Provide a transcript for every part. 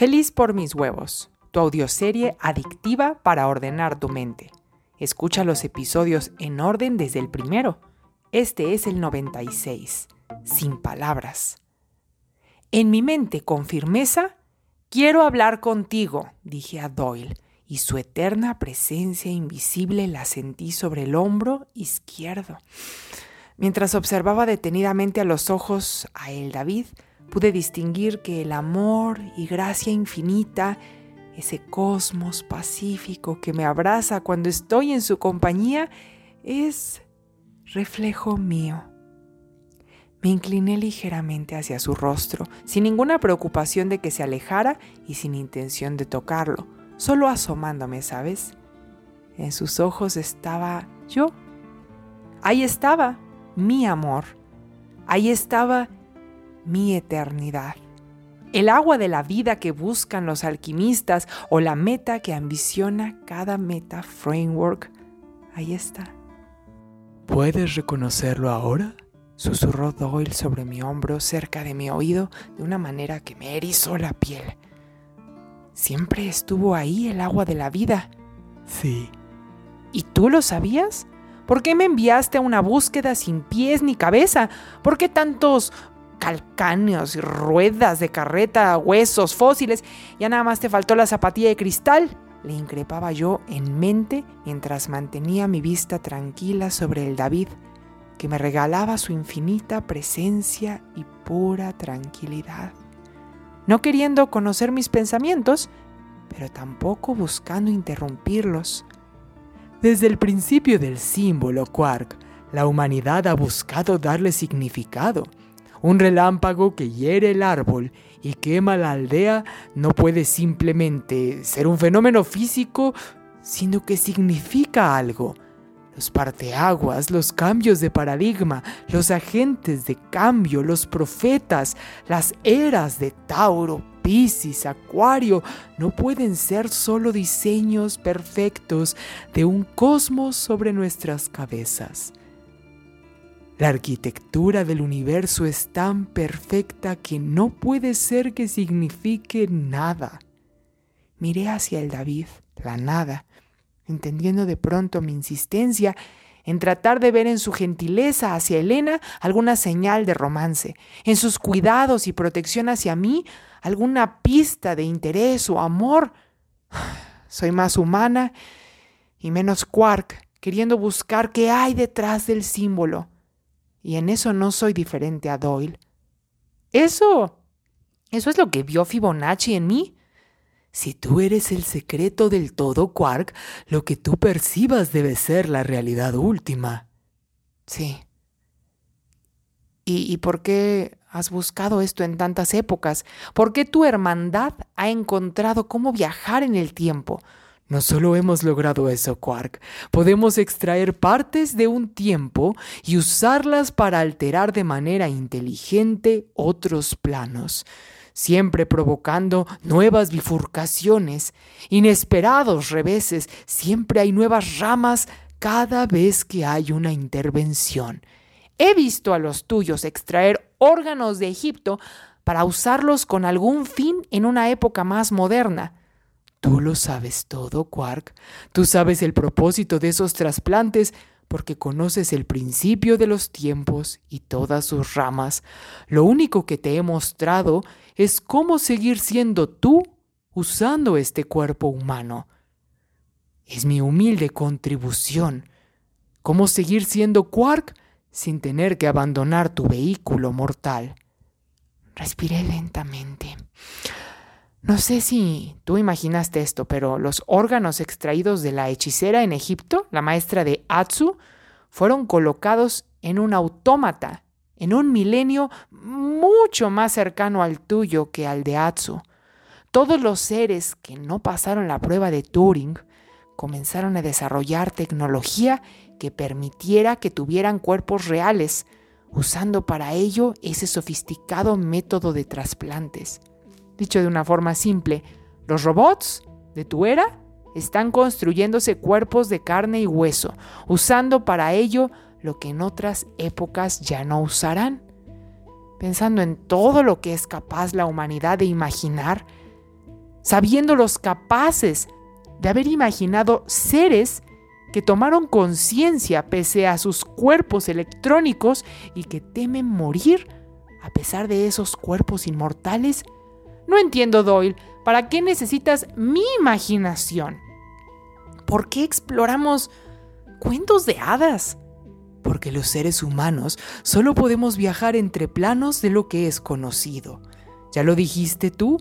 Feliz por mis huevos, tu audioserie adictiva para ordenar tu mente. Escucha los episodios en orden desde el primero. Este es el 96, sin palabras. En mi mente, con firmeza, quiero hablar contigo, dije a Doyle, y su eterna presencia invisible la sentí sobre el hombro izquierdo. Mientras observaba detenidamente a los ojos a él, David, pude distinguir que el amor y gracia infinita, ese cosmos pacífico que me abraza cuando estoy en su compañía, es reflejo mío. Me incliné ligeramente hacia su rostro, sin ninguna preocupación de que se alejara y sin intención de tocarlo, solo asomándome, ¿sabes? En sus ojos estaba yo. Ahí estaba mi amor. Ahí estaba mi eternidad. El agua de la vida que buscan los alquimistas o la meta que ambiciona cada meta framework. Ahí está. ¿Puedes reconocerlo ahora? Susurró Doyle sobre mi hombro cerca de mi oído de una manera que me erizó la piel. Siempre estuvo ahí el agua de la vida. Sí. ¿Y tú lo sabías? ¿Por qué me enviaste a una búsqueda sin pies ni cabeza? ¿Por qué tantos calcáneos ruedas de carreta, huesos, fósiles. Ya nada más te faltó la zapatilla de cristal. Le increpaba yo en mente mientras mantenía mi vista tranquila sobre el David, que me regalaba su infinita presencia y pura tranquilidad. No queriendo conocer mis pensamientos, pero tampoco buscando interrumpirlos. Desde el principio del símbolo Quark, la humanidad ha buscado darle significado un relámpago que hiere el árbol y quema la aldea no puede simplemente ser un fenómeno físico, sino que significa algo. Los parteaguas, los cambios de paradigma, los agentes de cambio, los profetas, las eras de Tauro, Piscis, Acuario, no pueden ser solo diseños perfectos de un cosmos sobre nuestras cabezas. La arquitectura del universo es tan perfecta que no puede ser que signifique nada. Miré hacia el David, la nada, entendiendo de pronto mi insistencia en tratar de ver en su gentileza hacia Elena alguna señal de romance, en sus cuidados y protección hacia mí alguna pista de interés o amor. Soy más humana y menos Quark, queriendo buscar qué hay detrás del símbolo y en eso no soy diferente a Doyle. Eso. Eso es lo que vio Fibonacci en mí. Si tú eres el secreto del todo, Quark, lo que tú percibas debe ser la realidad última. Sí. ¿Y, ¿Y, por qué has buscado esto en tantas épocas? ¿Por qué tu hermandad ha encontrado cómo viajar en el tiempo? No solo hemos logrado eso, Quark, podemos extraer partes de un tiempo y usarlas para alterar de manera inteligente otros planos, siempre provocando nuevas bifurcaciones, inesperados reveses, siempre hay nuevas ramas cada vez que hay una intervención. He visto a los tuyos extraer órganos de Egipto para usarlos con algún fin en una época más moderna. Tú lo sabes todo, Quark. Tú sabes el propósito de esos trasplantes porque conoces el principio de los tiempos y todas sus ramas. Lo único que te he mostrado es cómo seguir siendo tú usando este cuerpo humano. Es mi humilde contribución. Cómo seguir siendo Quark sin tener que abandonar tu vehículo mortal. Respiré lentamente. No sé si tú imaginaste esto, pero los órganos extraídos de la hechicera en Egipto, la maestra de Atsu, fueron colocados en un autómata, en un milenio mucho más cercano al tuyo que al de Atsu. Todos los seres que no pasaron la prueba de Turing comenzaron a desarrollar tecnología que permitiera que tuvieran cuerpos reales, usando para ello ese sofisticado método de trasplantes. Dicho de una forma simple, los robots de tu era están construyéndose cuerpos de carne y hueso, usando para ello lo que en otras épocas ya no usarán. Pensando en todo lo que es capaz la humanidad de imaginar, sabiéndolos capaces de haber imaginado seres que tomaron conciencia pese a sus cuerpos electrónicos y que temen morir a pesar de esos cuerpos inmortales? No entiendo, Doyle, ¿para qué necesitas mi imaginación? ¿Por qué exploramos cuentos de hadas? Porque los seres humanos solo podemos viajar entre planos de lo que es conocido. ¿Ya lo dijiste tú?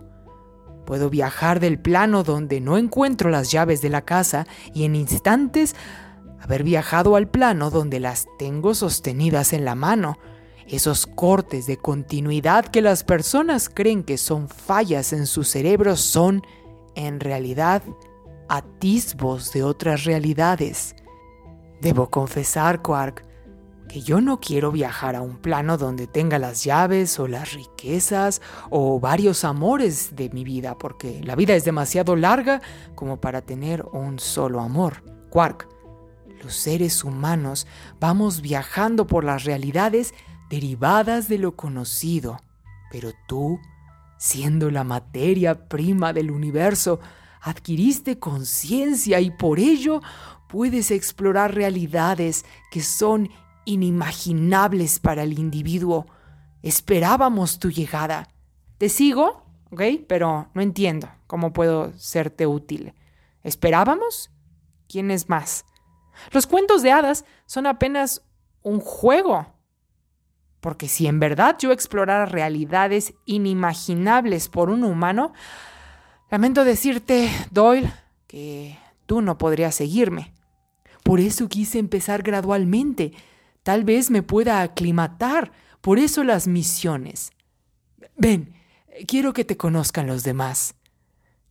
Puedo viajar del plano donde no encuentro las llaves de la casa y en instantes haber viajado al plano donde las tengo sostenidas en la mano. Esos cortes de continuidad que las personas creen que son fallas en su cerebro son, en realidad, atisbos de otras realidades. Debo confesar, Quark, que yo no quiero viajar a un plano donde tenga las llaves o las riquezas o varios amores de mi vida, porque la vida es demasiado larga como para tener un solo amor. Quark, los seres humanos vamos viajando por las realidades derivadas de lo conocido, pero tú, siendo la materia prima del universo, adquiriste conciencia y por ello puedes explorar realidades que son inimaginables para el individuo. Esperábamos tu llegada. Te sigo, ¿ok? Pero no entiendo cómo puedo serte útil. ¿Esperábamos? ¿Quién es más? Los cuentos de hadas son apenas un juego. Porque si en verdad yo explorara realidades inimaginables por un humano, lamento decirte, Doyle, que tú no podrías seguirme. Por eso quise empezar gradualmente, Tal vez me pueda aclimatar, por eso las misiones. Ven, quiero que te conozcan los demás.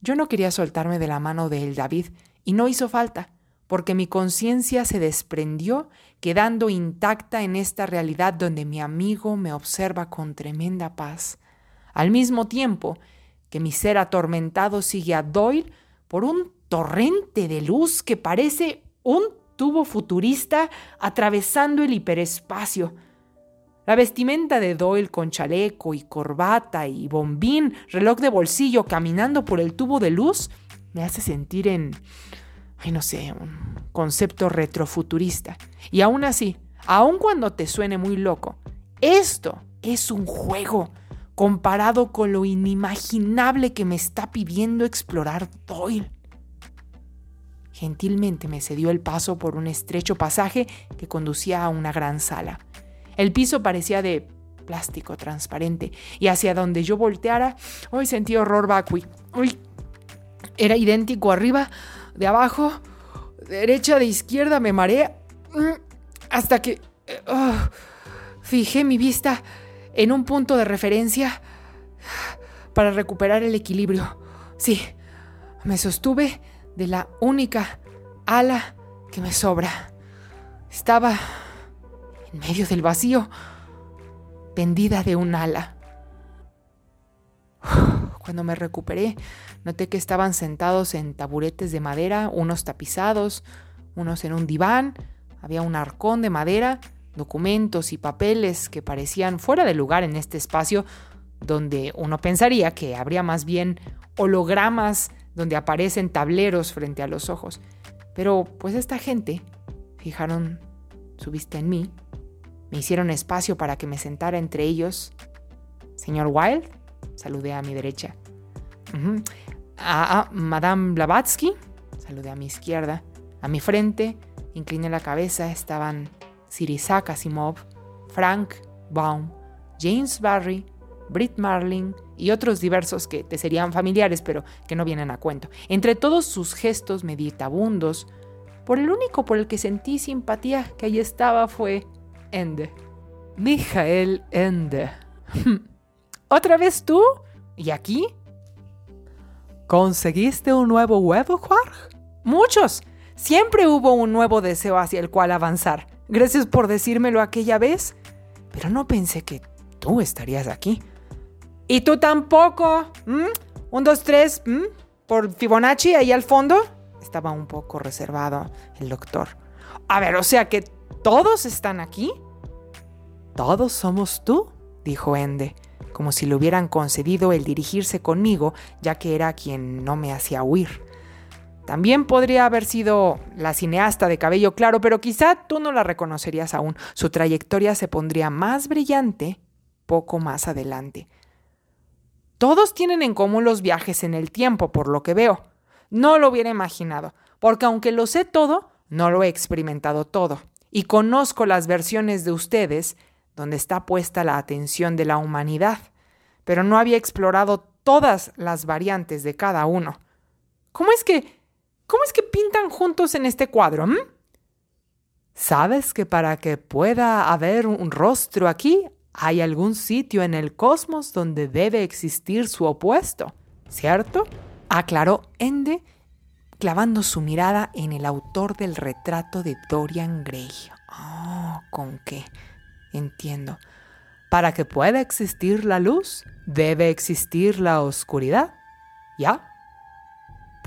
Yo no quería soltarme de la mano de él, David, y no hizo falta, porque mi conciencia se desprendió, quedando intacta en esta realidad donde mi amigo me observa con tremenda paz, al mismo tiempo que mi ser atormentado sigue a Doyle por un torrente de luz que parece un tubo futurista atravesando el hiperespacio. La vestimenta de Doyle con chaleco y corbata y bombín, reloj de bolsillo caminando por el tubo de luz, me hace sentir en, ay no sé, un concepto retrofuturista. Y aún así, aun cuando te suene muy loco, esto es un juego comparado con lo inimaginable que me está pidiendo explorar Doyle. Gentilmente me cedió el paso por un estrecho pasaje que conducía a una gran sala. El piso parecía de plástico transparente y hacia donde yo volteara, hoy sentí horror vacui. Uy, era idéntico arriba, de abajo, derecha, de izquierda, me mareé mm, hasta que oh, fijé mi vista en un punto de referencia para recuperar el equilibrio. Sí, me sostuve de la única ala que me sobra. Estaba en medio del vacío, pendida de un ala. Cuando me recuperé, noté que estaban sentados en taburetes de madera, unos tapizados, unos en un diván, había un arcón de madera, documentos y papeles que parecían fuera de lugar en este espacio donde uno pensaría que habría más bien hologramas donde aparecen tableros frente a los ojos. Pero pues esta gente fijaron su vista en mí, me hicieron espacio para que me sentara entre ellos. Señor Wilde, saludé a mi derecha. A, Madame Blavatsky, saludé a mi izquierda. A mi frente, incliné la cabeza, estaban Sirisaka Asimov, Frank Baum, James Barry, Britt Marling y otros diversos que te serían familiares, pero que no vienen a cuento. Entre todos sus gestos meditabundos, por el único por el que sentí simpatía que allí estaba fue Ende. Michael Ende. ¿Otra vez tú? ¿Y aquí? ¿Conseguiste un nuevo huevo, Quark? Muchos. Siempre hubo un nuevo deseo hacia el cual avanzar. Gracias por decírmelo aquella vez. Pero no pensé que tú estarías aquí. ¿Y tú tampoco? Un, dos, tres, por Fibonacci ahí al fondo. Estaba un poco reservado el doctor. A ver, o sea que todos están aquí. Todos somos tú, dijo Ende, como si le hubieran concedido el dirigirse conmigo, ya que era quien no me hacía huir. También podría haber sido la cineasta de cabello claro, pero quizá tú no la reconocerías aún. Su trayectoria se pondría más brillante poco más adelante. Todos tienen en común los viajes en el tiempo, por lo que veo. No lo hubiera imaginado, porque aunque lo sé todo, no lo he experimentado todo. Y conozco las versiones de ustedes donde está puesta la atención de la humanidad, pero no había explorado todas las variantes de cada uno. ¿Cómo es que ¿Cómo es que pintan juntos en este cuadro? ¿Sabes que para que pueda haber un rostro aquí, hay algún sitio en el cosmos donde debe existir su opuesto, ¿cierto? Aclaró Ende, clavando su mirada en el autor del retrato de Dorian Gray. Oh, ¿con qué? Entiendo. Para que pueda existir la luz, debe existir la oscuridad. ¿Ya?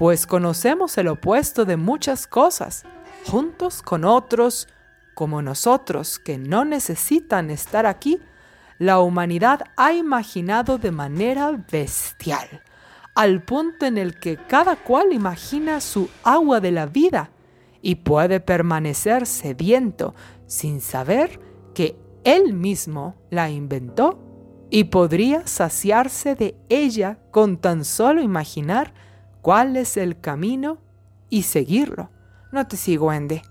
pues conocemos el opuesto de muchas cosas, juntos con otros como nosotros que no necesitan estar aquí, la humanidad ha imaginado de manera bestial, al punto en el que cada cual imagina su agua de la vida y puede permanecer sediento sin saber que él mismo la inventó y podría saciarse de ella con tan solo imaginar cuál es el camino y seguirlo. No te sigo, Ende.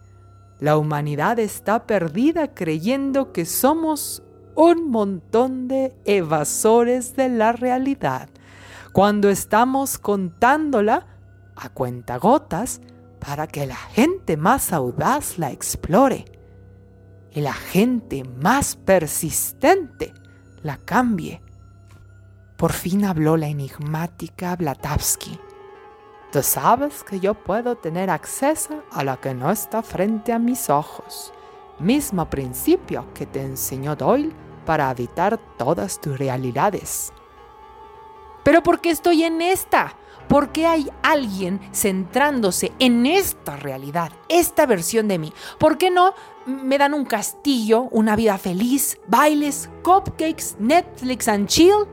La humanidad está perdida creyendo que somos un montón de evasores de la realidad, cuando estamos contándola a cuentagotas para que la gente más audaz la explore y la gente más persistente la cambie. Por fin habló la enigmática Blatavsky. Tú sabes que yo puedo tener acceso a lo que no está frente a mis ojos. Mismo principio que te enseñó Doyle para habitar todas tus realidades. Pero ¿por qué estoy en esta? ¿Por qué hay alguien centrándose en esta realidad, esta versión de mí? ¿Por qué no me dan un castillo, una vida feliz, bailes, cupcakes, Netflix and chill?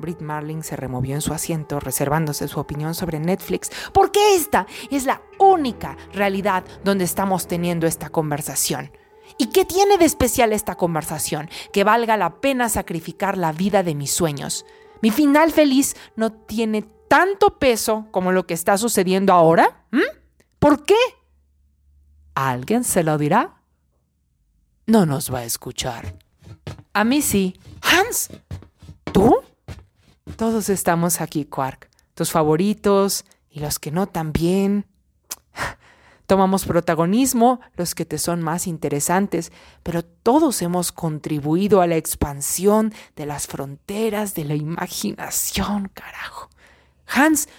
Brit Marling se removió en su asiento, reservándose su opinión sobre Netflix, porque esta es la única realidad donde estamos teniendo esta conversación. ¿Y qué tiene de especial esta conversación? Que valga la pena sacrificar la vida de mis sueños. Mi final feliz no tiene tanto peso como lo que está sucediendo ahora. ¿Por qué? ¿Alguien se lo dirá? No nos va a escuchar. A mí sí. Hans, ¿tú? Todos estamos aquí, Quark. Tus favoritos y los que no también. Tomamos protagonismo, los que te son más interesantes, pero todos hemos contribuido a la expansión de las fronteras de la imaginación, carajo. Hans,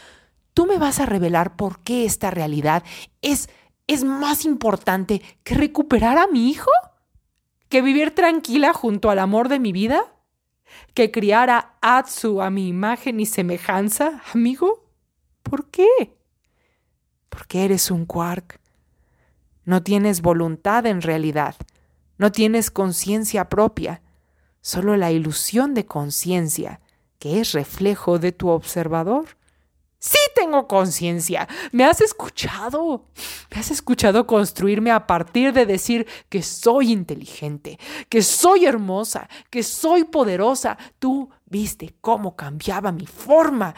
¿tú me vas a revelar por qué esta realidad es, es más importante que recuperar a mi hijo? ¿Que vivir tranquila junto al amor de mi vida? que criara Atsu a mi imagen y semejanza, amigo? ¿Por qué? Porque eres un quark. No tienes voluntad en realidad. No tienes conciencia propia. Solo la ilusión de conciencia, que es reflejo de tu observador. Sí tengo conciencia. ¿Me has escuchado? ¿Me has escuchado construirme a partir de decir que soy inteligente, que soy hermosa, que soy poderosa? Tú viste cómo cambiaba mi forma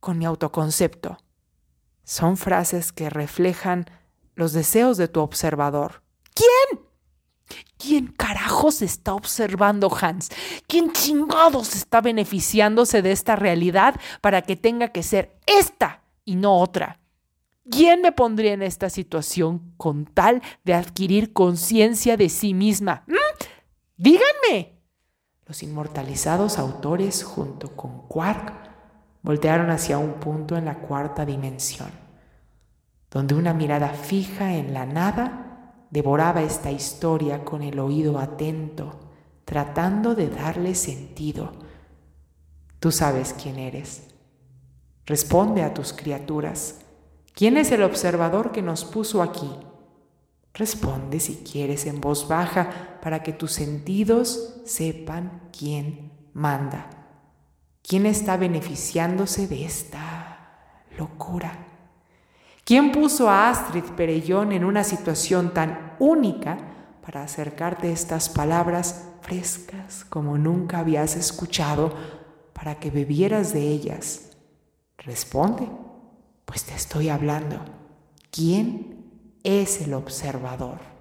con mi autoconcepto. Son frases que reflejan los deseos de tu observador. ¿Quién? ¿Quién carajos está observando Hans? ¿Quién chingados está beneficiándose de esta realidad para que tenga que ser esta y no otra? ¿Quién me pondría en esta situación con tal de adquirir conciencia de sí misma? ¿Mm? Díganme. Los inmortalizados autores junto con Quark voltearon hacia un punto en la cuarta dimensión, donde una mirada fija en la nada devoraba esta historia con el oído atento, tratando de darle sentido. Tú sabes quién eres. Responde a tus criaturas. ¿Quién es el observador que nos puso aquí? Responde si quieres en voz baja para que tus sentidos sepan quién manda. ¿Quién está beneficiándose de esta locura? ¿Quién puso a Astrid Perellón en una situación tan única para acercarte estas palabras frescas como nunca habías escuchado para que bebieras de ellas? Responde, pues te estoy hablando. ¿Quién es el observador?